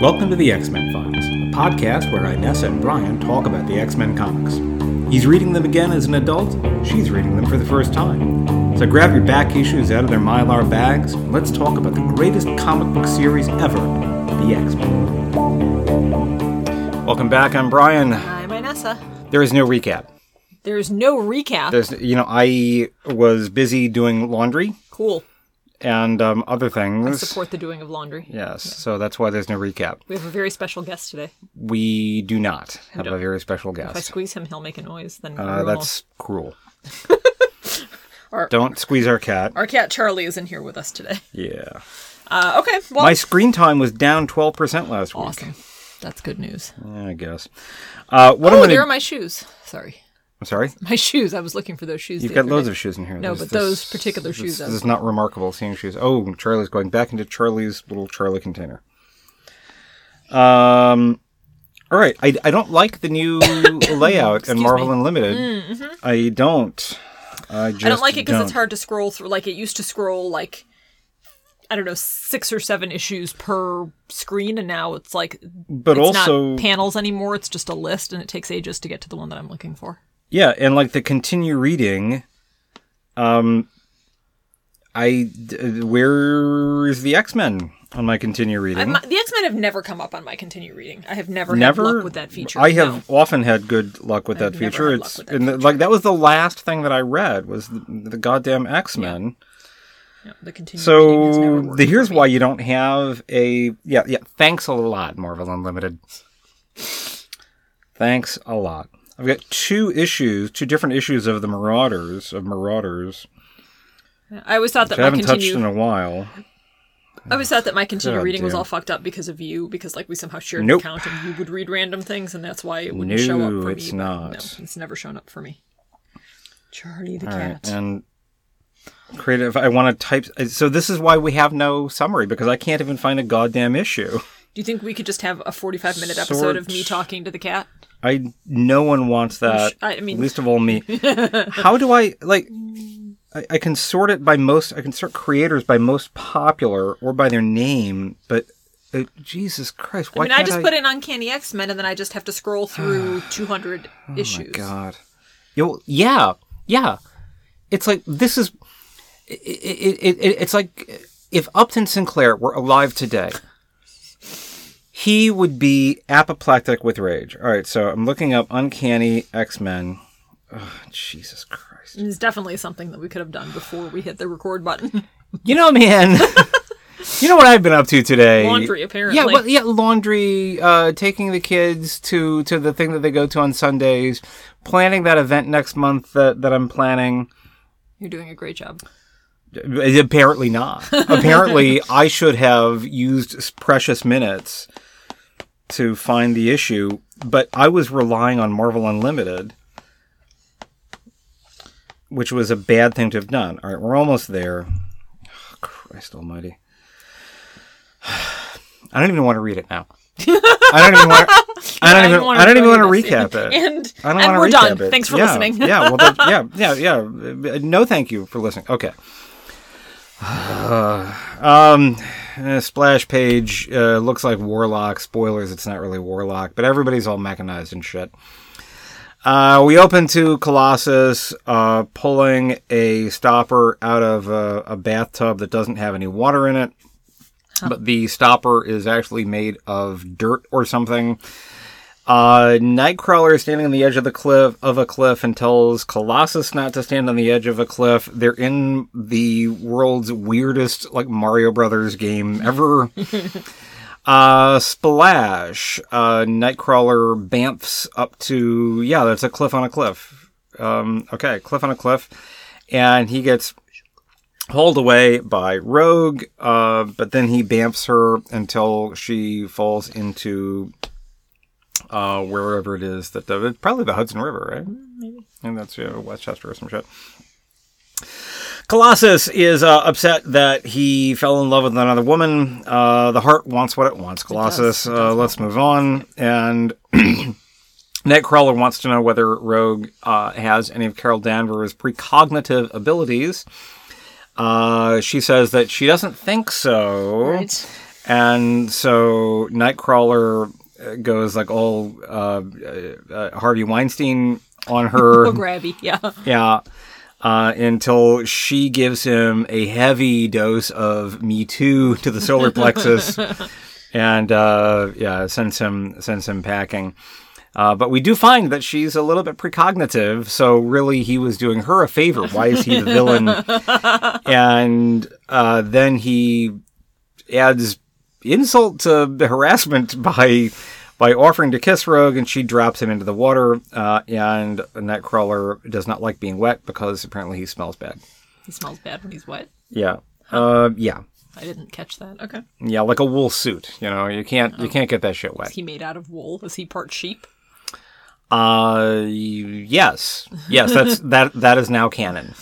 Welcome to the X Men Files, a podcast where Inessa and Brian talk about the X Men comics. He's reading them again as an adult, she's reading them for the first time. So grab your back issues out of their mylar bags, and let's talk about the greatest comic book series ever the X Men. Welcome back, I'm Brian. I'm Inessa. There is no recap. There's no recap. There's, you know, I was busy doing laundry cool. And um, other I things. support the doing of laundry. Yes, so that's why there's no recap. We have a very special guest today. We do not have a very special guest. If I squeeze him, he'll make a noise. Then Uh, that's cruel. Our- Don't squeeze our cat. our cat Charlie is in here with us today. Yeah. Uh, okay, well, My screen time was down 12% last week. awesome. That's good news. Yeah, I guess. Uh, what I'm Oh, gonna, there are my shoes. Sorry, I'm sorry? my shoes. I was looking for those shoes. You've got loads day. of shoes in here. No, This- but those this- particular shoes This, I this is not remarkable seeing shoes. Oh, Charlie's going back into Charlie's little Charlie container. Um, all right. I, I don't like the new layout in Marvel me. Unlimited. I don't. I just I don't like it because it's hard to scroll through. Like it used to scroll like I don't know six or seven issues per screen, and now it's like But it's also, not panels anymore. It's just a list, and it takes ages to get to the one that I'm looking for. Yeah, and like the continue reading, um, I d- where is the X Men on my continue reading? The X Men have never come up on my continue reading. I have never, Never had luck with that feature. I have No. often had good luck with that I've never feature. It's that and the- like that was the last thing that I read was the, the goddamn X Men. No, the continue reading has never So the, here's why you don't have a yeah yeah. Thanks a lot, Marvel Unlimited. Thanks a lot. I've got two issues, two different issues of the Marauders of Marauders. I always thought that I my haven't touched in a while. I always thought that my continue God reading was all fucked up because of you, because like we somehow shared Nope. an account and you would read random things, and that's why it wouldn't show up for it's me. not. No, it's never shown up for me. Charlie the All right, cat. and creative. I want to type. So this is why we have no summary because I can't even find a goddamn issue. Do you think we could just have a 45 minute episode of me talking to the cat? I no one wants that. I mean- least of all me. How do I like? I, I can sort it by most. I can sort creators by most popular or by their name, but uh, Jesus Christ, why I mean, I just put in Uncanny X Men, and then I just have to scroll through 200 issues. Oh God. Yo, yeah, yeah. It's like this is. It, it, it, it's like if Upton Sinclair were alive today, he would be apoplectic with rage. All right, so I'm looking up Uncanny X Men. Oh, Jesus Christ. It's definitely something that we could have done before we hit the record button. You know, man. you know what I've been up to today? Laundry, apparently. Yeah, well, yeah, laundry. Uh, taking the kids to to the thing that they go to on Sundays. Planning that event next month that that I'm planning. You're doing a great job. Apparently not. Apparently, I should have used precious minutes to find the issue, but I was relying on Marvel Unlimited, which was a bad thing to have done. All right, we're almost there. Oh, Christ Almighty! I don't even want to read it now. I don't even want. To, I don't even. I don't even want to recap it. And, I don't and want we're to done. it. Thanks for yeah, listening. yeah, well, that, yeah, yeah, yeah. Uh, No, thank you for listening. Okay. um, uh, splash page uh, looks like Warlock. Spoilers, it's not really Warlock, but everybody's all mechanized and shit. Uh, we open to Colossus uh, pulling a stopper out of a, a bathtub that doesn't have any water in it. But the stopper is actually made of dirt or something. Uh, Nightcrawler is standing on the edge of the cliff of a cliff and tells Colossus not to stand on the edge of a cliff. They're in the world's weirdest like Mario Brothers game ever. uh, Splash. Uh, Nightcrawler bamfs up to yeah, that's a cliff on a cliff. Um, okay, cliff on a cliff, and he gets hauled away by Rogue. Uh, but then he bamfs her until she falls into uh, wherever it is that probably the Hudson River, right? Maybe. And that's you know, Westchester or some shit. Colossus is uh, upset that he fell in love with another woman. Uh, the heart wants what it wants. Colossus, It uh, does let's move on. And Nightcrawler wants to know whether Rogue uh, has any of Carol Danvers' precognitive abilities. Uh, she says that she doesn't think so. Right. and so Nightcrawler uh, goes like all uh, uh, Harvey Weinstein on her. Oh, grabby. Yeah. Yeah. Uh, until she gives him a heavy dose of Me Too to the solar plexus, and uh, yeah, sends him sends him packing. Uh, but we do find that she's a little bit precognitive, so really he was doing her a favor. Why is he the villain? and uh, then he adds insult to the harassment by by offering to kiss Rogue, and she drops him into the water. Uh, and Nightcrawler does not like being wet because apparently he smells bad. He smells bad when he's wet. Yeah, uh, yeah, I didn't catch that. Okay. yeah, like a wool suit. You know, you can't you can't get that shit wet. Is he made out of wool? Is he part sheep? Uh, yes, yes, that's that that is now canon.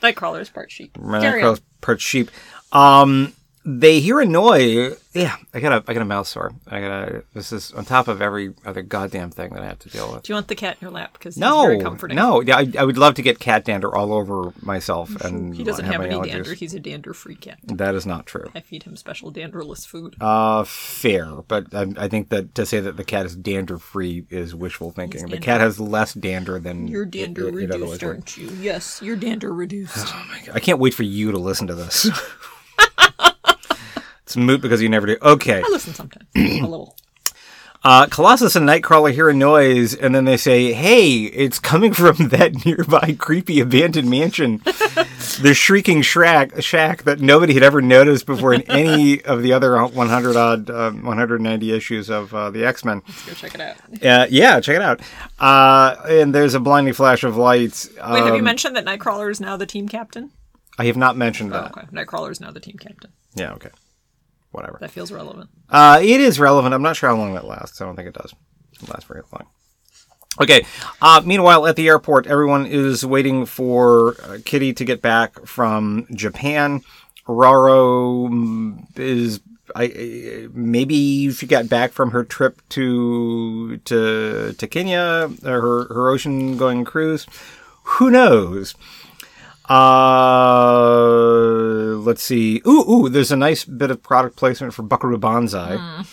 Nightcrawler is part sheep. On. part sheep. Um, they hear a noise. Yeah, I got a I got a mouse sore. I got a. This is on top of every other goddamn thing that I have to deal with. Do you want the cat in your lap? Because No, very comforting. no. Yeah, I, I would love to get cat dander all over myself, and He doesn't have, any allergies. dander. He's a dander-free cat. That is not true. I feed him special danderless food. Uh, fair, but I, I think that to say that the cat is dander free is wishful thinking. The cat has less dander than You're dander it, it, reduced, would. aren't you? Yes, you're dander reduced. Oh my god, I can't wait for you to listen to this. it's moot because you never do. Okay. I listen sometimes. a little. Uh, Colossus and Nightcrawler hear a noise, and then they say, "Hey, it's coming from that nearby creepy abandoned mansion." the shrieking shack, shack that nobody had ever noticed before in any of the other 100 odd, uh, 190 issues of uh, the X Men. Let's go check it out. Uh, yeah, check it out. Uh, and there's a blinding flash of lights. Wait, have you Um, mentioned that Nightcrawler is now the team captain? I have not mentioned Oh, that. okay. Nightcrawler is now the team captain. Yeah, okay. Whatever. That feels relevant. Uh, it is relevant. I'm not sure how long that lasts. I don't think it does. It lasts very long. Okay. Uh, meanwhile, at the airport, everyone is waiting for uh, Kitty to get back from Japan. Raro mm, is. I, I- maybe she got back from her trip to to to Kenya, or her her ocean going cruise. Who knows? Uh, let's see. Ooh, ooh, there's a nice bit of product placement for Buckaroo Banzai.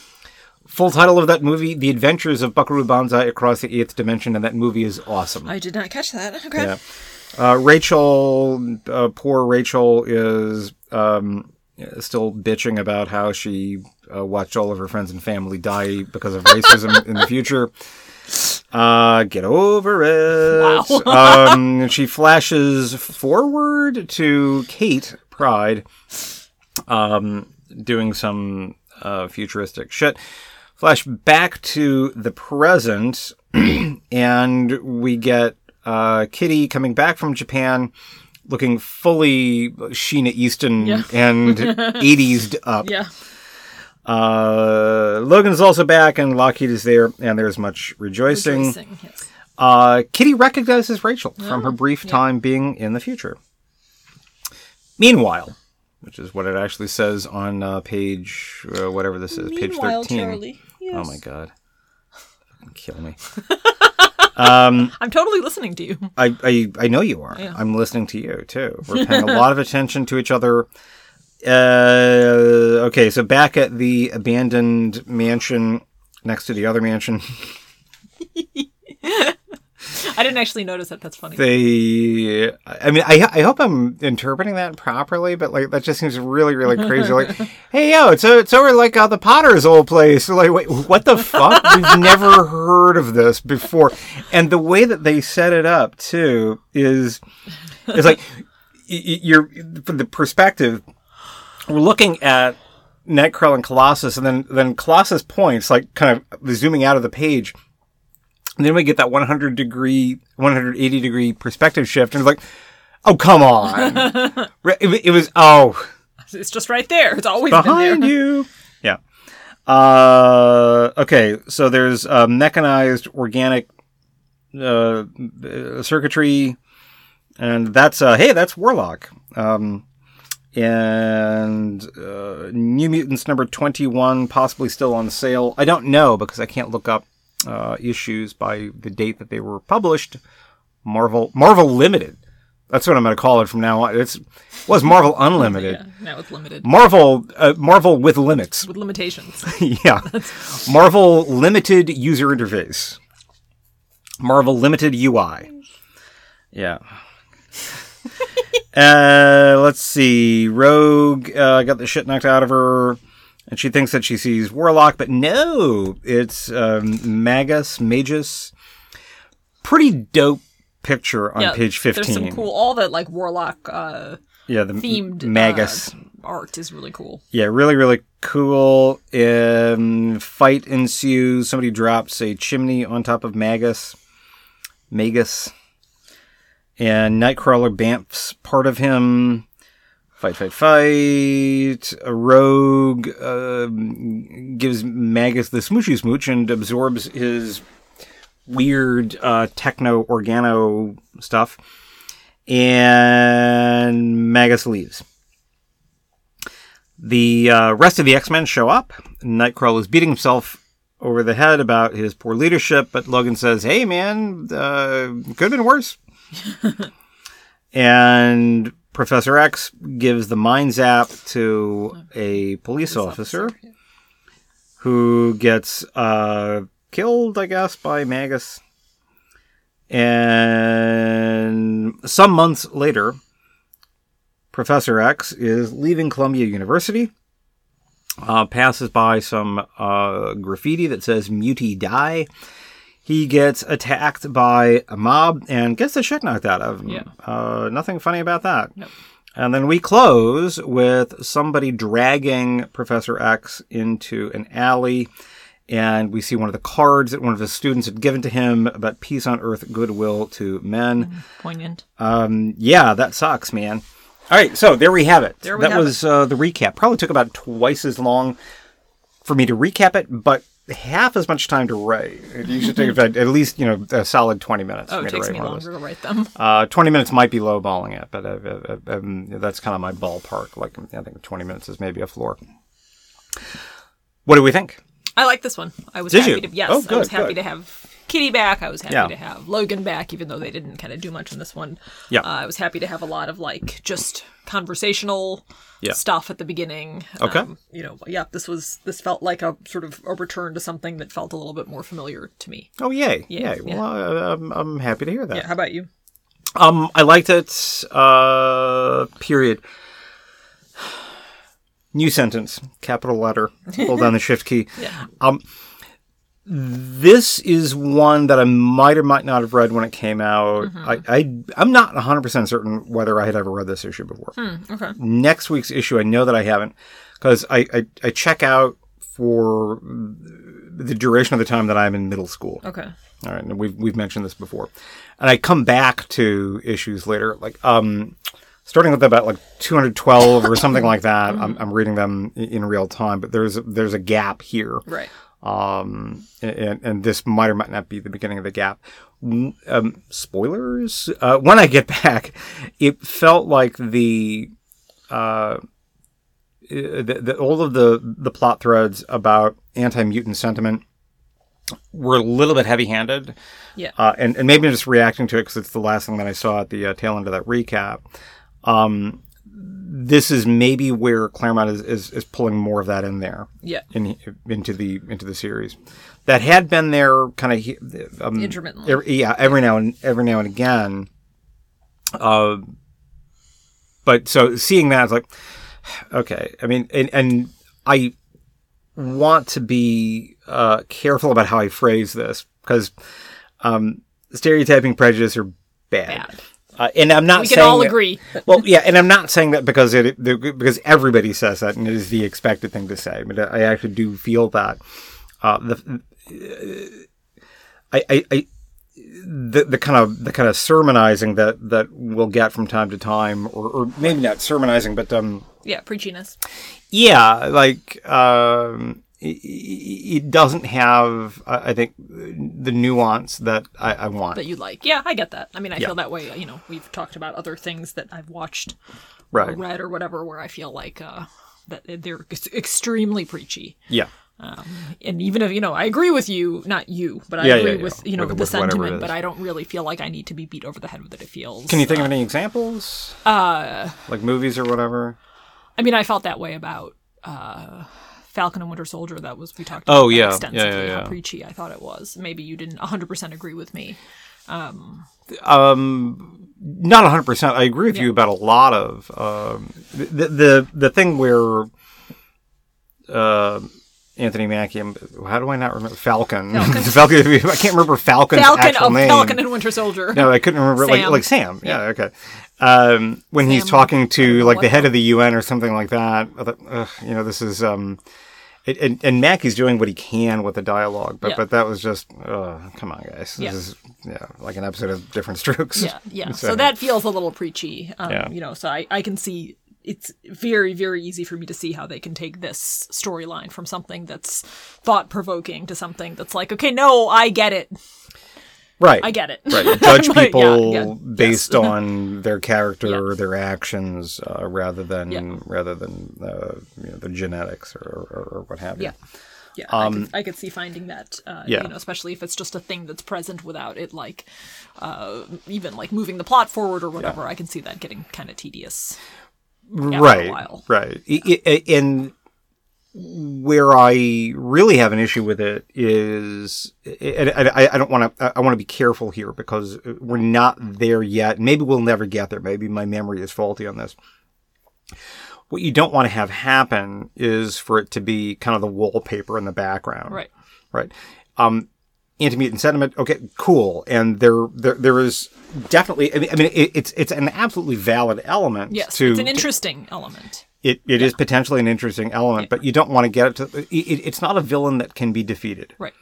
Full title of that movie: The Adventures of Buckaroo Banzai Across the Eighth Dimension, and that movie is awesome. I did not catch that. Okay. Yeah. Uh, Rachel, uh, poor Rachel, is um, still bitching about how she uh, watched all of her friends and family die because of racism in the future. Uh, get over it. um, she flashes forward to Kate Pryde, um, doing some uh, futuristic shit. Flash back to the present, and we get uh, Kitty coming back from Japan, looking fully Sheena Easton Yeah. and 80s up. Yeah. Uh, Logan is also back, and Lockheed is there, and there's much rejoicing. Rejoicing, yes. Uh, Kitty recognizes Rachel from her brief time being in the future. Meanwhile, which is what it actually says on uh, page uh, whatever this is, page thirteen. Charlie. Yes. Oh my god, kill me. I'm totally listening to you. I, I I know you are. Yeah. I'm listening to you too. We're paying a lot of attention to each other. Uh, okay, so back at the abandoned mansion next to the other mansion. I didn't actually notice that. That's funny. they i mean I, I hope i'm interpreting that properly but like that just seems really really crazy like hey yo it's a, it's over like uh, the potter's old place like wait what the fuck we've never heard of this before and the way that they set it up too is is like you're from the perspective we're looking at Nightcrawler and Colossus, and then then Colossus points, like kind of zooming out of the page, and then we get that 100 degree, 180 degree perspective shift, and it's like, oh come on, it, it was oh It's just right there. It's always behind been there. you, yeah. Uh, okay, so there's uh, mechanized organic uh, uh, circuitry, and that's uh, hey, that's Warlock. Um, and uh, New Mutants number 21, possibly still on sale. I don't know because I can't look up uh, issues by the date that they were published. Marvel Marvel Limited That's what I'm going to call it from now on. It's was Marvel Unlimited. Yeah, now it's limited Marvel, uh, Marvel with limits. with limitations. yeah. Marvel limited user interface. Marvel limited UI. Yeah. uh, let's see. Rogue uh, got the shit knocked out of her, and she thinks that she sees Warlock, but no, it's um, Magus, Magus. Pretty dope picture on yeah, page 15. There's some cool, all that like warlock uh, yeah, the themed Magus. uh, art is really cool. Yeah, really, really cool. Um, fight ensues. Somebody drops a chimney on top of Magus. Magus. And Nightcrawler bamfs part of him. Fight, fight, fight. A rogue uh, gives Magus the smoochy smooch and absorbs his weird uh, techno organo stuff. And Magus leaves. The uh, rest of the X Men show up. Nightcrawler is beating himself over the head about his poor leadership, but Logan says, "Hey, man, uh, could have been worse." and Professor X gives the mind zap to a police officer who gets uh, killed, I guess, by Magus. And some months later, Professor X is leaving Columbia University, uh, passes by some uh, graffiti that says Mutie Die. He gets attacked by a mob and gets the shit knocked out of him. Yeah. Uh, nothing funny about that. Nope. And then we close with somebody dragging Professor X into an alley. And we see one of the cards that one of his students had given to him about peace on earth, goodwill to men. Poignant. Um, yeah, that sucks, man. All right, so there we have it. There we that have was Uh, the recap. Probably took about twice as long for me to recap it, but half as much time to write. It usually take about at least you know a solid twenty minutes. Oh, for me it takes to me write those. longer to write them. Uh, 20 minutes might be lowballing it, but uh, uh, uh, um, that's kind of my ballpark. Like, I think 20 minutes is maybe a floor. What do we think? I like this one. I was Did happy you? to yes, Oh, I was good, happy good. to have Kitty back. I was happy Yeah. to have Logan back, even though they didn't kind of do much in this one. Yeah. Uh, I was happy to have a lot of like just conversational Yeah. stuff at the beginning. Okay. Um, you know, yeah, this was this felt like a sort of a return to something that felt a little bit more familiar to me. Oh, yay. Yeah, yay. Well, uh, I'm, I'm happy to hear that. Yeah. How about you? Um, I liked it. Uh, period. New sentence, capital letter. Hold down the shift key. Yeah. Um, this is one that I might or might not have read when it came out. Mm-hmm. I, I I'm not 100 percent certain whether I had ever read this issue before. Hmm, okay. Next week's issue, I know that I haven't because I, I I check out for the duration of the time that I'm in middle school. Okay. All right, and we've we've mentioned this before, and I come back to issues later, like um, starting with about like 212 or something like that. Mm-hmm. I'm, I'm reading them in real time, but there's there's a gap here, Right. Um, and, and this might or might not be the beginning of the gap. Um, spoilers. Uh, when I get back, it felt like the uh, the, the, all of the the plot threads about anti mutant sentiment were a little bit heavy handed. Yeah. Uh, and, and maybe I'm just reacting to it because it's the last thing that I saw at the uh, tail end of that recap. Um, this is maybe where Claremont is, is, is pulling more of that in there Yeah. in, into the into the series. That had been there kind of um, Intermittently. every- yeah, every now and every now and again. Uh, but so seeing that, it's like, okay. I mean, and, and I want to be uh, careful about how I phrase this because um, stereotyping prejudice are bad. Bad. Uh, and I'm not We saying can all that- agree. well, yeah, and I'm not saying that because it the, because everybody says that and it is the expected thing to say, but I actually do feel that uh, the I, I, I the, the kind of the kind of sermonizing that that we'll get from time to time, or, or maybe not sermonizing, but um, Yeah. Preachiness. yeah, like um, it, doesn't have, I think, the nuance that I, I want. that you like. Yeah, I get that. I mean, I Yeah. feel that way. You know, we've talked about other things that I've watched or right? read or whatever, where I feel like uh, that they're extremely preachy. Yeah. and even if you know, I agree with you, not you, but I Yeah, agree yeah, with you know With- the with sentiment, but I don't really feel like I need to be beat over the head with it. It feels. Can you think of any examples? Uh, like movies or whatever. I mean, I felt that way about uh, Falcon and Winter Soldier. That was we talked. About Oh, yeah. Yeah, extensively yeah, yeah. how preachy I thought it was. Maybe you didn't 100 percent agree with me. Um, um, not hundred percent. I agree with you about a lot of um, the the the thing where uh, Anthony Mackie. How do I not remember Falcon? Falcon. Falcon. I can't remember Falcon's Falcon, actual oh, name. Falcon and Winter Soldier. No, I couldn't remember. Like Sam. like Sam. Yeah, okay. Um, when he's talking to like the head of the UN or something like that, thought, ugh, you know, this is um, it, and and Mackie's doing what he can with the dialogue, but Yeah. but that was just, uh, come on, guys, this Yeah. is yeah, like an episode of Different Strokes. Yeah, yeah. So that feels a little preachy. Um, Yeah. You know, so I, I can see it's very, very easy for me to see how they can take this storyline from something that's thought provoking to something that's like, okay, no, I get it. right, I get it. right. Judge Like, yeah, people yeah, based yes. on their character Yeah. or their actions, uh, rather than rather than uh, you know, the genetics or, or, or what have you. Yeah. Yeah, I, could, I could see finding that, uh, Um, yeah. you know, especially if it's just a thing that's present without it, like, uh, even like moving the plot forward or whatever. I can see that getting kind of tedious. After a right, while. right. I- I- And where I really have an issue with it is, and I, I- I don't want to. I want to be careful here because we're not there yet. Maybe we'll never get there. Maybe my memory is faulty on this. What you don't want to have happen is for it to be kind of the wallpaper in the background, Right. right? Um, anti-mutant sentiment. Okay, cool. And there, there, there is definitely. I mean, I mean, it, it's it's an absolutely valid element. Yes. to it's an interesting element. it, it is potentially an interesting element, but you don't want to get it to. It, it, it's not a villain that can be defeated, Right.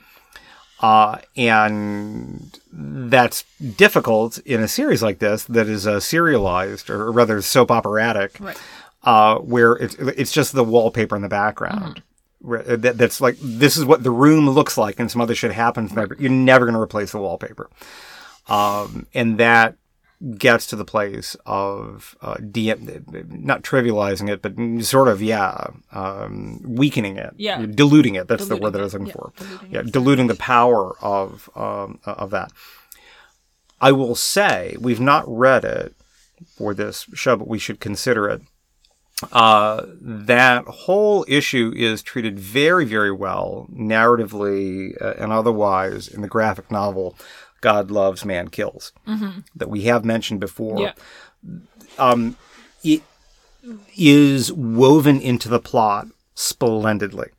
uh, and that's difficult in a series like this that is uh, serialized or rather soap operatic, Right. uh, where it's it's just the wallpaper in the background. Mm-hmm. Where, that, that's like this is what the room looks like, and some other shit happens. Never, you're never going to replace the wallpaper, um, and that gets to the place of uh, DM, not trivializing it, but sort of yeah, um, weakening it, Yeah. diluting it. That's the word that I was looking. Yeah, for. diluting yeah, diluting the power of um, of that. I will say we've not read it for this show, but we should consider it. Uh, that whole issue is treated very, very well, narratively uh, and otherwise, in the graphic novel "God Loves, Man Kills" that we have mentioned before Yeah. it is woven into the plot splendidly.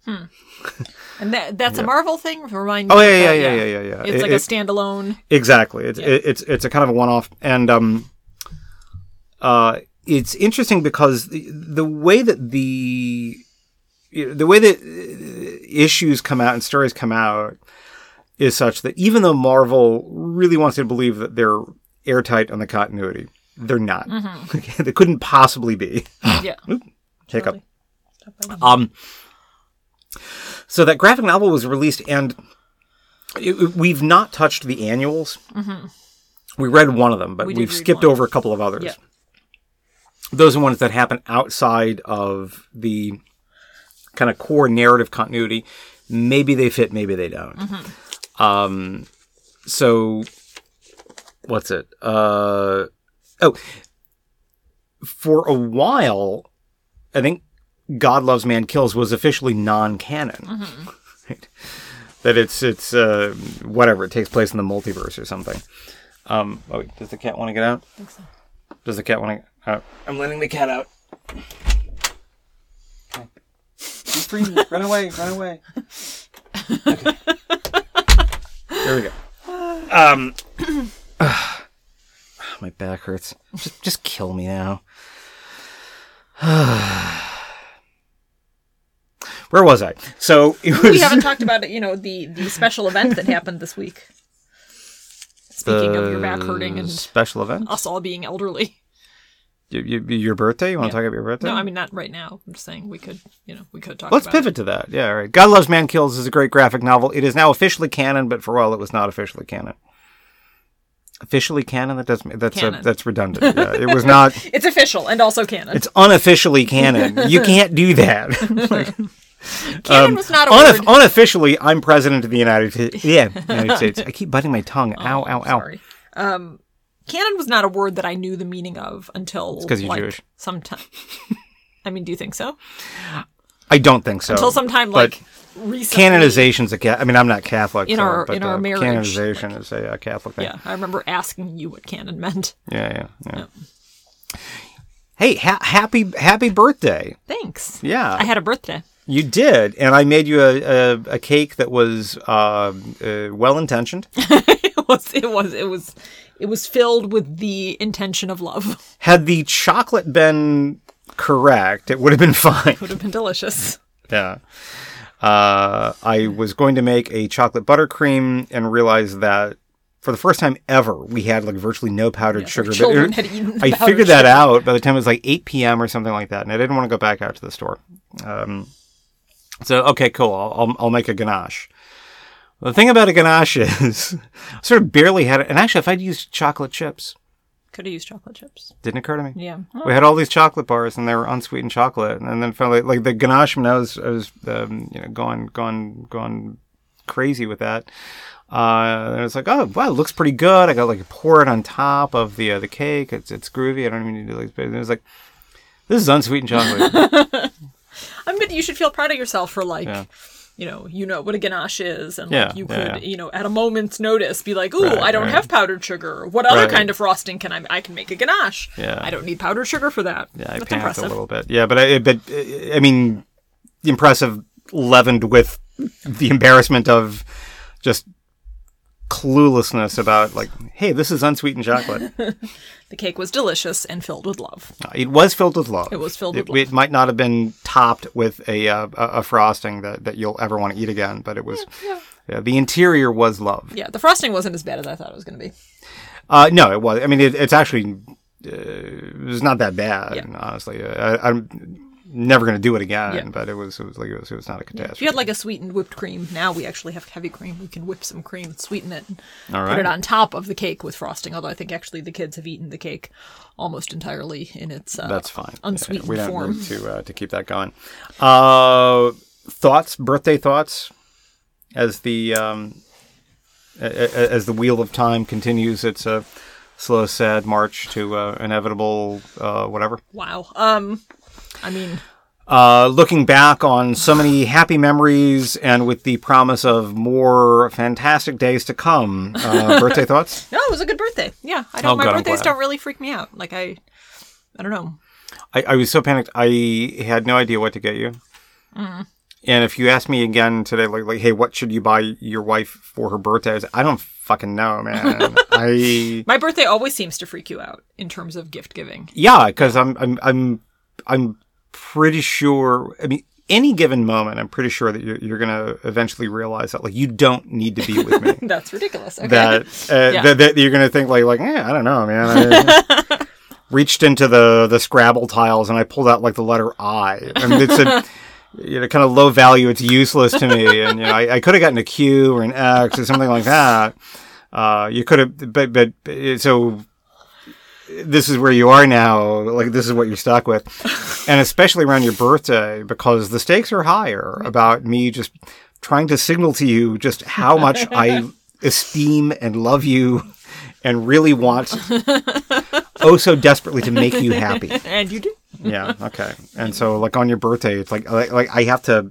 And that that's a Marvel thing. Remind me. Oh yeah, yeah, yeah, yeah, yeah, yeah. It's It- like it- a standalone. exactly. It's it, it's it's a kind of a one-off, and um, uh, it's interesting because the, the way that the the way that uh, issues come out and stories come out is such that even though Marvel really wants you to believe that they're airtight on the continuity, they're not. they couldn't possibly be. Yeah. Hiccup. Totally. Um, so that graphic novel was released, and it, we've not touched the annuals. We read one of them, but we we've skipped one. over a couple of others. Yeah. Those are ones that happen outside of the kind of core narrative continuity. Maybe they fit, maybe they don't. Mm-hmm. Um, so what's it? Uh, oh, for a while, I think God Loves Man Kills was officially non-canon. Mm-hmm. Right? That it's it's uh, whatever it takes place in the multiverse or something. Um, oh, does the cat want to get out? think so. Does the cat want to? Uh, I'm letting the cat out. Okay. Be free. run away! Run away! Okay. There we go. Um, my back hurts. Just, just kill me now. Where was I? So it was We haven't talked about it. You know the the special event that happened this week. Speaking of your back hurting and special event. us all being elderly. Y- y- your birthday? You want to Yeah. talk about your birthday? No, I mean not right now. I'm just saying we could, you know, we could talk. Let's pivot to that. Yeah, all right. God Loves Man Kills is a great graphic novel. It is now officially canon, but for a while it was not officially canon. Officially canon? That doesn't. that's Canon. that's redundant. Yeah, it was not. It's official and also canon. It's unofficially canon. You can't do that. Like, Canon was not a word. unofficially, I'm president of the United States. Yeah, United States. I keep biting my tongue. Ow, ow, ow. Sorry. Um, canon was not a word that I knew the meaning of until 'cause you're like, Jewish. sometime. I mean, do you think so? I don't think so. Until sometime like recently. canonization's a ca- I mean, I'm not Catholic. In so- our- but, in our uh, marriage, canonization is a uh, Catholic thing. Yeah, I remember asking you what canon meant. yeah, yeah. yeah. Hey, ha- happy happy birthday! Thanks. Yeah, I had a birthday. you did, and I made you a a, a cake that was uh, uh, well intentioned. it was. It was. It was. It was filled with the intention of love. Had the chocolate been correct, it would have been fine. It would have been delicious. Yeah. Uh, I was going to make a chocolate buttercream and realized that for the first time ever, we had like virtually no powdered sugar. But children it- had eaten I figured that sugar. out by the time it was like 8 p.m. or something like that, and I didn't want to go back out to the store. Um, so okay, cool. I'll, I'll, I'll make a ganache. The thing about a ganache is, I sort of barely had it. And actually, if I'd used chocolate chips, Could have used chocolate chips. didn't occur to me. Yeah. We had all these chocolate bars, and they were unsweetened chocolate. And then finally, like the ganache, when I was, I was, um, you know, gone, gone, gone crazy with that. Uh, and it's like, oh, wow, it looks pretty good. I got like a pour it on top of the uh, the cake. It's it's groovy. I don't even need to like. And it was like, this is unsweetened chocolate. I'm good. you should feel proud of yourself for like, Yeah. You know, you know what a ganache is, and Yeah, like you yeah, could, yeah. you know, at a moment's notice, be like, "Ooh, Right, I don't right. have powdered sugar. What other Right. kind of frosting can I? I can make a ganache. Yeah. I don't need powdered sugar for that. Yeah, I That's impressive. a little bit. Yeah, but I, but I mean, the impressive leavened with the embarrassment of just cluelessness about like, hey, this is unsweetened chocolate. The cake was delicious and filled with love. It was filled with love. It was filled it, with It might not have been topped with a uh, a a frosting that, that you'll ever want to eat again, but it was. Yeah, the interior was love. Yeah, the frosting wasn't as bad as I thought it was going to be. Uh, no, it was. I mean, it, it's actually uh, it was not that bad. Yeah. Honestly, I, I'm never going to do it again. Yeah. But it was it was like it was, it was not a catastrophe. If catastrophe. you had like a sweetened whipped cream, now we actually have heavy cream. We can whip some cream, sweeten it, and put it on top of the cake with frosting. Although I think actually the kids have eaten the cake almost entirely in its uh, That's fine. unsweetened we don't form. need to uh, to keep that going. Uh, thoughts, birthday thoughts, as the um, a- a- as the wheel of time continues its uh, slow, sad march to uh, inevitable uh, whatever. Wow. Um, I mean, Uh, looking back on so many happy memories and with the promise of more fantastic days to come. Uh, birthday thoughts? no, it was a good birthday. Yeah, I don't. Oh, my good, I'm birthdays don't really freak me out. Like I, I don't know. I, I was so panicked. I had no idea what to get you. And if you ask me again today, like, like, hey, what should you buy your wife for her birthday? I, was, I don't fucking know, man. I My birthday always seems to freak you out in terms of gift giving. yeah, because I'm I'm I'm I'm pretty sure. I mean, any given moment, I'm pretty sure that you're, you're gonna eventually realize that like you don't need to be with me. That's ridiculous. Okay. that, uh, Yeah. that that you're gonna think like like eh, I don't know, man. I reached into the the Scrabble tiles and I pulled out like the letter I. I mean, it's a you know kind of low value. It's useless to me, and you know I, I could have gotten a Q or an X or something like that. Uh, you could have, but but- so. This is where you are now. Like this is what you're stuck with, and especially around your birthday because the stakes are higher about me just trying to signal to you just how much I esteem and love you and really want oh so desperately to make you happy. and you do. Yeah, okay. And so like on your birthday it's like like, like I have to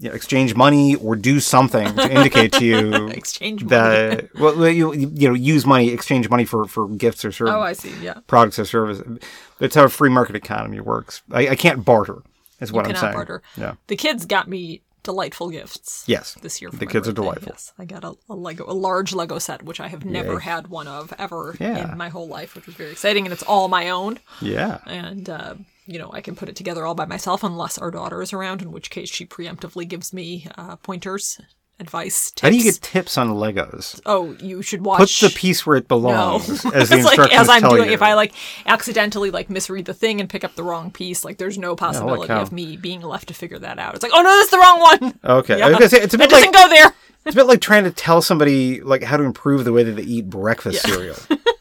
you know, exchange money or do something to indicate to you Exchange money. that well you you know use money exchange money for for gifts or service Oh, I see. Yeah. products or services. That's how a free market economy works. I, I can't barter is what I'm cannot saying. barter. Yeah. The kids got me delightful gifts. Yes. This year, for The kids are delightful. Yes, I got a, a Lego, a large Lego set, which I have never Yay. had one of ever Yeah. in my whole life, which was very exciting, and it's all my own. Yeah. and uh, you know I can put it together all by myself unless our daughter is around, in which case she preemptively gives me uh, pointers, advice, tips. How do you get tips on Legos? Oh, you should watch. Put the piece where it no, belongs, as the it's like as I'm tell doing. you. If I like accidentally like misread the thing and pick up the wrong piece, like there's no possibility cow. of me being left to figure that out. It's like, oh no, that's the wrong one. okay, Yeah. Say, it's a It bit like doesn't go there. it's a bit like trying to tell somebody like how to improve the way that they eat breakfast cereal.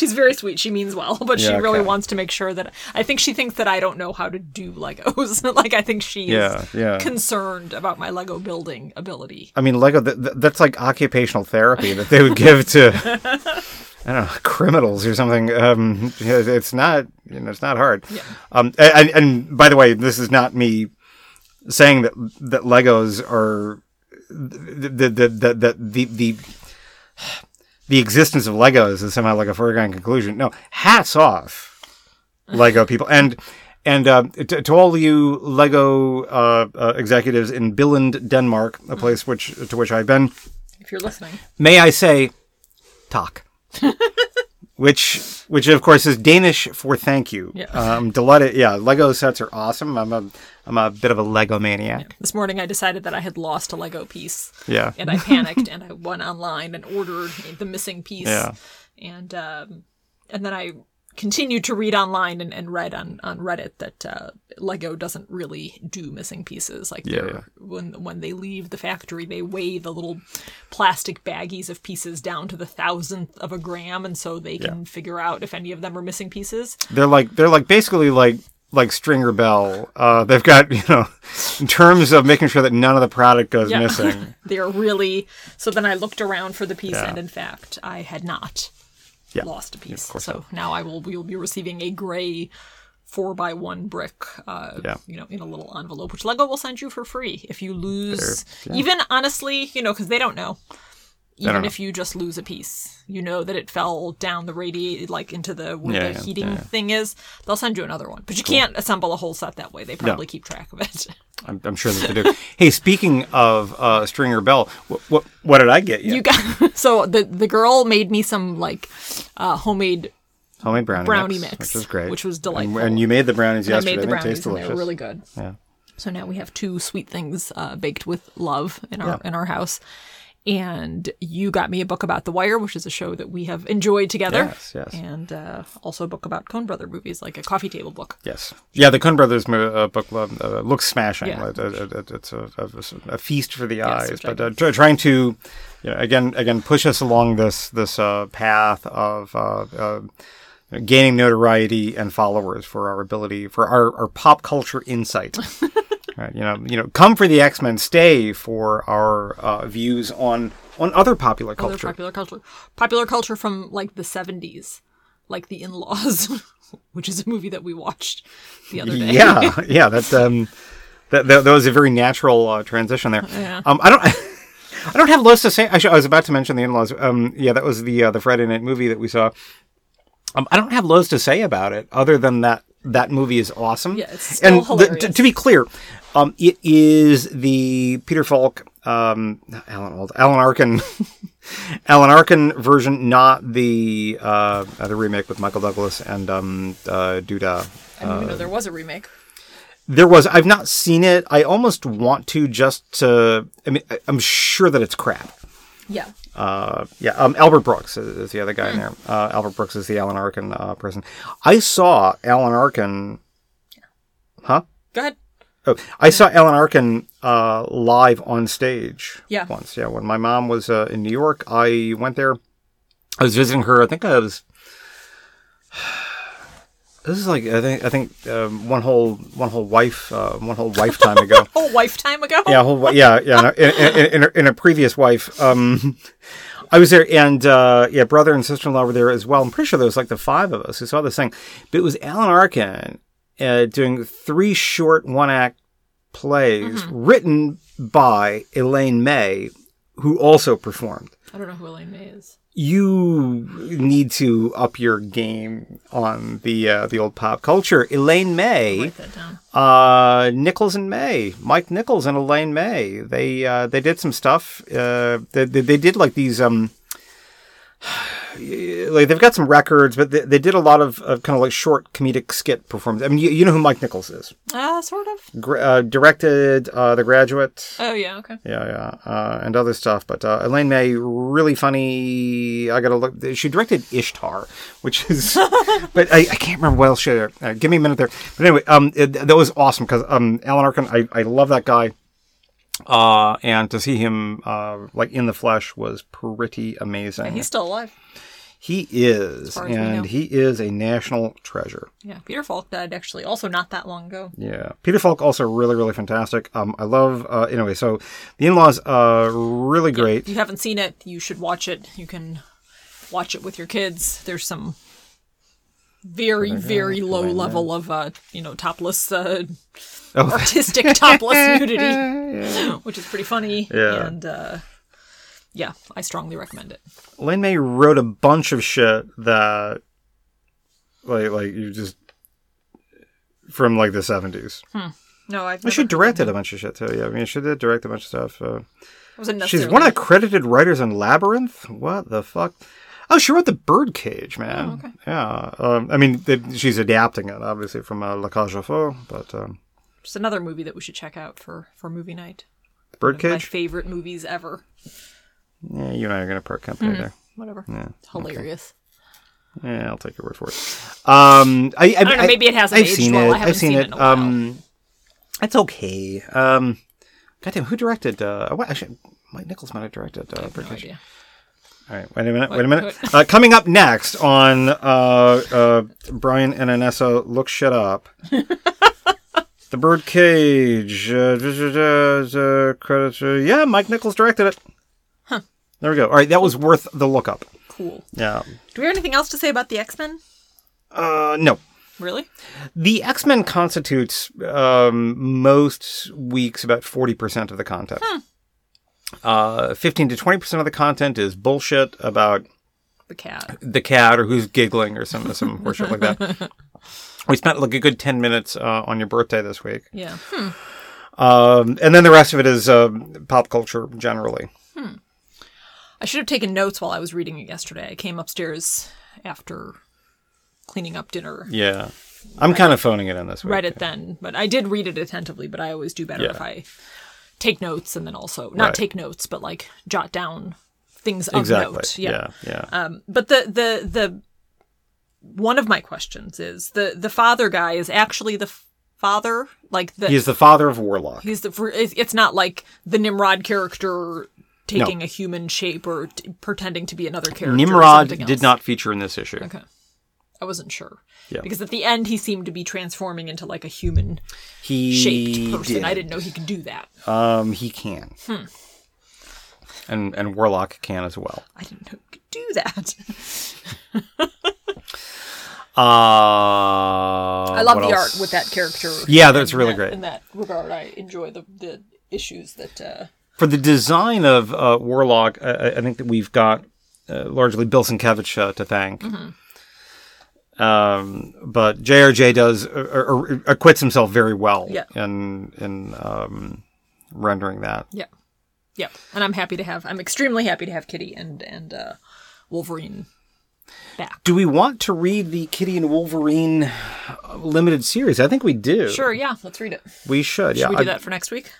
She's very sweet. She means well, but she really okay. wants to make sure that I think she thinks that I don't know how to do Legos. like I think she Yeah, is yeah. concerned about my Lego building ability. I mean, Lego. Th- th- that's like occupational therapy that they would give to. I don't know, criminals or something. Um, it's not, you know, it's not hard. Um, and, and by the way, this is not me saying that that Legos are the the the the the, the, the the existence of Legos is somehow like a foregone conclusion. No, hats off, Lego people, and and uh, to, to all you Lego uh, uh, executives in Billund, Denmark, a place which to which I've been, If you're listening, may I say, tak. which, which of course is Danish for thank you. Yeah. Um, delighted. Yeah, Lego sets are awesome. I'm a, I'm a bit of a Lego maniac. this morning I decided that I had lost a Lego piece. Yeah. and I panicked and I went online and ordered the missing piece. Yeah. And um, and then I continued to read online and, and read on, on Reddit that uh, Lego doesn't really do missing pieces. Like Yeah, yeah. when when they leave the factory, they weigh the little plastic baggies of pieces down to the thousandth of a gram, and so they can figure out if any of them are missing pieces. They're like they're like basically like like Stringer Bell. Uh, they've got you know, in terms of making sure that none of the product goes Yeah. missing. they are really. So then I looked around for the piece, Yeah. and in fact, I had not Yeah. lost a piece. so now I will. We will be receiving a gray four by one brick. Uh, Yeah. You know, in a little envelope, which Lego will send you for free if you lose. There, yeah. Even honestly, you know, because they don't know. Even if you just lose a piece, you know that it fell down the radiated like into the where Yeah, the yeah, heating yeah, thing is. They'll send you another one, but you can't assemble a whole set that way. They probably keep track of it. I'm, I'm sure that they do. hey, speaking of uh, Stringer Bell, what, what what did I get you? You got so the the girl made me some like uh, homemade Homemade brownie, brownie mix, mix, which was great, which was delightful. And, you made the brownies I yesterday. made the They brownies and they were really good. Yeah. So now we have two sweet things uh, baked with love in our Yeah. in our house. And you got me a book about The Wire, which is a show that we have enjoyed together. Yes, yes. And uh, also a book about Coen Brother movies, like a coffee table book. Yes. Yeah, the Coen Brothers mo- uh, book uh, looks smashing. Yeah. Like, uh, uh, It's a, a, a feast for the Yes, eyes. but uh, try- trying to, you know, again, again, push us along this this uh, path of uh, uh, gaining notoriety and followers for our ability for our, our pop culture insight. right, you know, you know, come for the X Men, stay for our uh, views on on other popular Other culture. popular culture. Popular culture from like the 70s, like The In Laws, which is a movie that we watched the other day. yeah, yeah, that's um, that, that, that was a very natural uh, transition there. Yeah. Um, I don't, I don't have loads to say. Actually, I was about to mention the in-laws. Um, yeah, that was the uh, the Friday night movie that we saw. Um, I don't have loads to say about it other than that that movie is awesome. Yeah, it's still and the- hilarious. to, to be clear, um, it is the Peter Falk, um, Alan Ald, Alan Arkin, Alan Arkin version, not the uh, uh, the remake with Michael Douglas and um, uh, Duda. I didn't even know there was a remake. There was. I've not seen it. I almost want to just to. I mean, I'm sure that it's crap. Yeah. Uh, yeah. Um, Albert Brooks is, is the other guy in there. Uh, Albert Brooks is the Alan Arkin uh, person. I saw Alan Arkin. Huh? Go ahead. Oh, I saw Alan Arkin uh, live on stage. Yeah. Once, yeah. When my mom was uh, in New York, I went there. I was visiting her. I think I was. This is like I think I think um, one whole one whole wife uh, one whole lifetime ago. Oh, lifetime ago? yeah, whole, yeah, yeah. In, in, in, a, in a previous wife, um, I was there, and uh, yeah, brother and sister in law were there as well. I'm pretty sure there was like the five of us who saw this thing. But it was Alan Arkin uh, doing three short one act plays written by Elaine May, who also performed. I don't know who Elaine May is. You need to up your game on the uh, the old pop culture. Elaine May Write that down. uh, Nichols and May, Mike Nichols and Elaine May. They uh, they did some stuff. Uh, they, they, they did like these. Um, like they've got some records, but they, they did a lot of, of kind of like short comedic skit performances. I mean, you, you know who Mike Nichols is? Uh, sort of. Gra- uh, directed uh, The Graduate. Oh, yeah, okay. Yeah, yeah, uh, and other stuff. But uh, Elaine May, really funny. I gotta look. She directed Ishtar, which is, but I, I can't remember what else she. did. Uh, give me a minute there. But anyway, um, it, that was awesome because um, Alan Arkin, I, I love that guy. Uh, and to see him uh, like in the flesh was pretty amazing. And he's still alive. He is, far as we know. and he is a national treasure. Yeah, Peter Falk died actually also not that long ago. Yeah, Peter Falk also really, really fantastic. Um, I love. Uh, anyway, so the in-laws, uh, really great. If you haven't seen it, you should watch it. You can watch it with your kids. There's some very, very low level of uh, you know, topless uh, Oh, artistic topless nudity, which is pretty funny. Yeah. And uh, yeah, I strongly recommend it. Lin May wrote a bunch of shit that, like, like you just from like the seventies. No, I've. She directed a bunch of shit too. Yeah, I mean, she did direct a bunch of stuff. Uh, she's one of the credited writers on Labyrinth. What the fuck? Oh, she wrote the Birdcage, man. Oh, okay. Yeah. Um, I mean, the, she's adapting it obviously from uh, La Cage aux Folles, but um, Just another movie that we should check out for for movie night. My Birdcage. favorite movies ever. Yeah, you and I are gonna part company there. Whatever. Yeah. Hilarious. Yeah, I'll take your word for it. Um, I, I, don't know, maybe it hasn't I've seen well. it. I haven't I've seen, seen it it. in a while. Um, it's okay. Um, goddamn, who directed? Uh, what, actually, Mike Nichols might have directed. Uh, No Birdcage. idea. All right, wait a minute. Wait a minute. Uh, coming up next on uh, uh, Brian and Anessa look shit up. the Birdcage. Uh, uh, credits. Uh, yeah, Mike Nichols directed it. Huh. There we go. All right, that was worth the look up. Cool. Yeah. Do we have anything else to say about the X Men? Uh, no. Really? The X Men constitutes um, most weeks about forty percent of the content. Uh, Fifteen to twenty percent of the content is bullshit about The cat. the cat or who's giggling or some some horseshit like that. We spent like a good ten minutes uh, on your birthday this week, Yeah. Hmm. um, and then the rest of it is uh, pop culture generally. I should have taken notes while I was reading it yesterday. I came upstairs after cleaning up dinner. Yeah, I'm kind of phoning it in this week. Read it then, but I did read it attentively. But I always do better Yeah. if I take notes and then also not Right. take notes, but like jot down things of Exactly. note. Yeah, yeah. Um, but the the the one of my questions is the the father guy is actually the f- father, like the he's the father of Warlock. he's the it's it's not like the Nimrod character taking a human shape or t- pretending to be another character. or Nimrod did not feature in this issue. Okay. I wasn't sure. Yeah. Because at the end he seemed to be transforming into like a human He shaped person. did. I didn't know he could do that. Um, he can. Hmm. And and Warlock can as well. I didn't know he could do that. Uh, I love the else? art with that character. Yeah, that's really that- great. In that regard, I enjoy the the issues that. Uh, For the design of uh, Warlock, I- I, I think that we've got uh, largely Bill Sienkiewicz uh, to thank. Mm-hmm. Um, but JRJ does uh, uh, uh, acquits himself very well Yeah. in in um, rendering that. yeah, yeah, and I'm happy to have. I'm extremely happy to have Kitty and and uh, Wolverine back. Do we want to read the Kitty and Wolverine uh, limited series? I think we do. Sure, yeah, let's read it. we should. Should yeah, we do I- that for next week?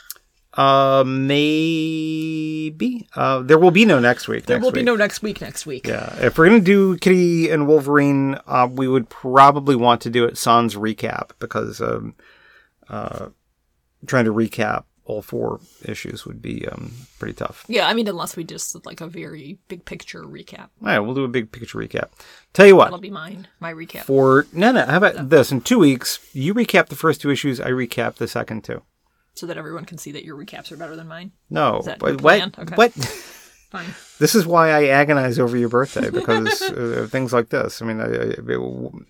Uh, maybe. Uh, there will be no next week. There next will be no next week. Next week. Yeah, if we're gonna do Kitty and Wolverine, uh, we would probably want to do it sans recap because um, uh, trying to recap all four issues would be um, pretty tough. Yeah, I mean, unless we just did, like a very big picture recap. All right, we'll do a big picture recap. Tell you what, That'll be mine. My recap. for no, no, how about this? In two weeks, you recap the first two issues. I recap the second two. So that everyone can see that your recaps are better than mine. No, what? Okay. what? Fine. This is why I agonize over your birthday because uh, of things like this. I mean, I, I,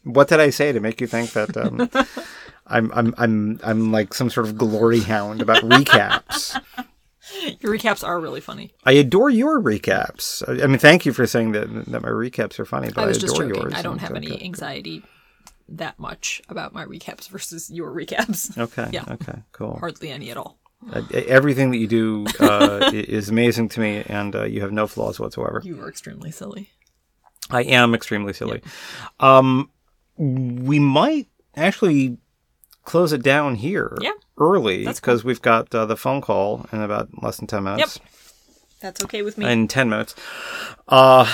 what did I say to make you think that um, I'm I'm I'm I'm like some sort of glory hound about recaps? Your recaps are really funny. I adore your recaps. I I mean, thank you for saying that that my recaps are funny, but I was adore just joking. yours. I don't have any anxiety that much about my recaps versus your recaps. Okay. Yeah. Okay. Cool. Hardly any at all. Uh, everything that you do uh, is amazing to me, and uh, you have no flaws whatsoever. You are extremely silly. I am extremely silly. Um, we might actually close it down here Yeah. early because we've got uh, the phone call in about less than 10 minutes. Yep. That's okay with me. In 10 minutes. Uh,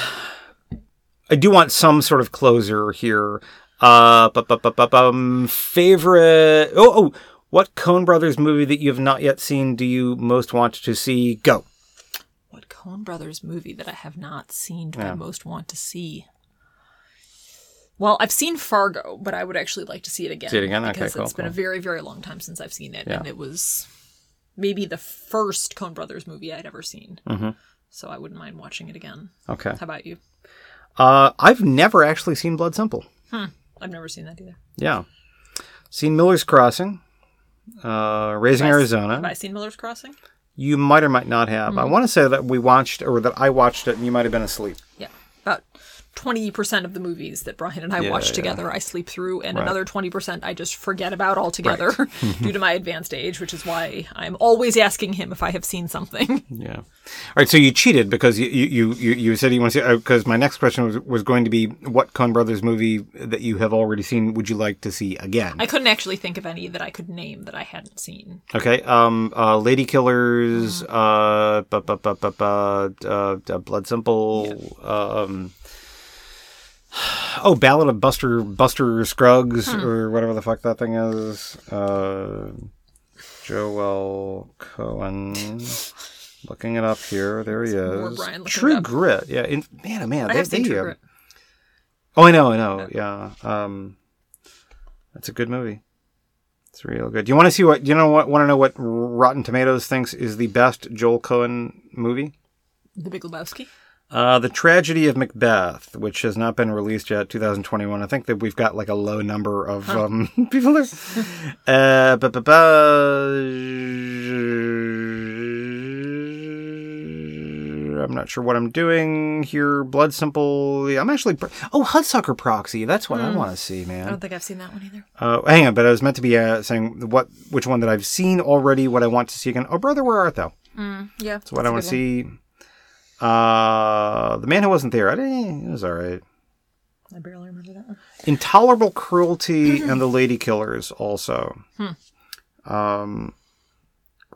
I do want some sort of closer here. Uh, bu- bu- bu- bu- bum, favorite. Oh, oh, what Coen Brothers movie that you have not yet seen do you most want to see? Go. what Coen Brothers movie that I have not seen do I most want to see? Well, I've seen Fargo, but I would actually like to see it again. See it again? Okay, because cool, it's been a very, very long time since I've seen it, Yeah. and it was maybe the first Coen Brothers movie I'd ever seen. Mm-hmm. So I wouldn't mind watching it again. Okay. How about you? Uh, I've never actually seen Blood Simple. I've never seen that either. Yeah. Seen Miller's Crossing, uh, Raising Have I- Arizona. Have I seen Miller's Crossing? You might or might not have. I Mm-hmm. want to say that we watched, or that I watched it, and you might have been asleep. Yeah, about twenty percent of the movies that Brian and I Yeah, watch yeah. together, I sleep through, and Right. another twenty percent I just forget about altogether due to my advanced age, which is why I'm always asking him if I have seen something. Yeah. All right. So you cheated because you you you, you said you want to see. Because my next question was was going to be what Coen Brothers movie that you have already seen would you like to see again? I couldn't actually think of any that I could name that I hadn't seen. Okay. Um. Uh. Lady Killers. Uh. Bu- bu- bu- bu- bu- uh, uh, Blood Simple. Um. Oh, Ballad of Buster Buster Scruggs or whatever the fuck that thing is. Uh. Joel Coen. Looking it up here. There he is. True. Grit. Yeah. In, man, oh man. I they- have seen they, True uh, Grit. Oh, I know. I know. Yeah. Um. That's a good movie. It's real good. Do you want to see what? Do you know what? Want to know what Rotten Tomatoes thinks is the best Joel Coen movie? The Big Lebowski. Uh, the Tragedy of Macbeth, which has not been released yet, 2021. I think that we've got like a low number of um, people there. uh, ba- ba- ba- I'm not sure what I'm doing here. Blood Simple. I'm actually. Pr- oh, Hudsucker Proxy. That's what I want to see, man. I don't think I've seen that one either. Uh, hang on, but I was meant to be uh, saying what, which one that I've seen already, what I want to see again. Oh, brother, where art thou? Yeah, That's what I want to see. Uh, the man who wasn't there. I didn't. It was all right. I barely remember that one. Intolerable cruelty and the lady killers also. Um,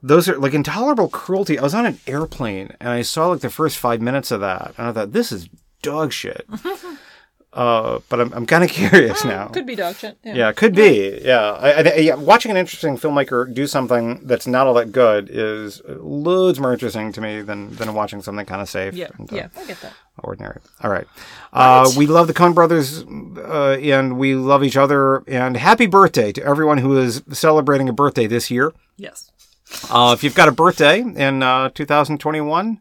those are like intolerable cruelty. I was on an airplane and I saw like the first five minutes of that, and I thought this is dog shit. uh, but I'm I'm kind of curious now. Could be dog shit. Yeah. Yeah, could be. Yeah, I, I, yeah, watching an interesting filmmaker do something that's not all that good is loads more interesting to me than than watching something kind of safe. Yeah. and, uh, Yeah. I get that. ordinary. All right. Uh, we love the Coen brothers, uh, and we love each other. And happy birthday to everyone who is celebrating a birthday this year. Yes. Uh, if you've got a birthday in uh, 2021, Happy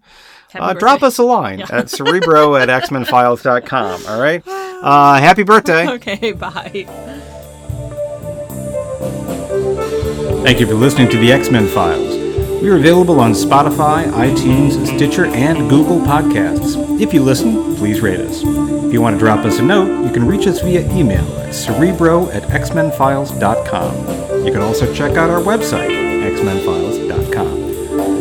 uh, drop us a line at cerebro at xmenfiles.com. All right. Uh, happy birthday. Okay. Bye. Thank you for listening to the X Men Files. We are available on Spotify, iTunes, Stitcher, and Google Podcasts. If you listen, please rate us. If you want to drop us a note, you can reach us via email at cerebro at xmenfiles.com. You can also check out our website, xmenfiles.com.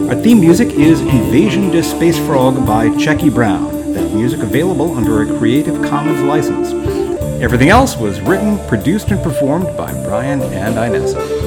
Our theme music is Invasion to Space Frog by Checky Brown. That music available under a Creative Commons license. Everything else was written, produced, and performed by Brian and Inessa.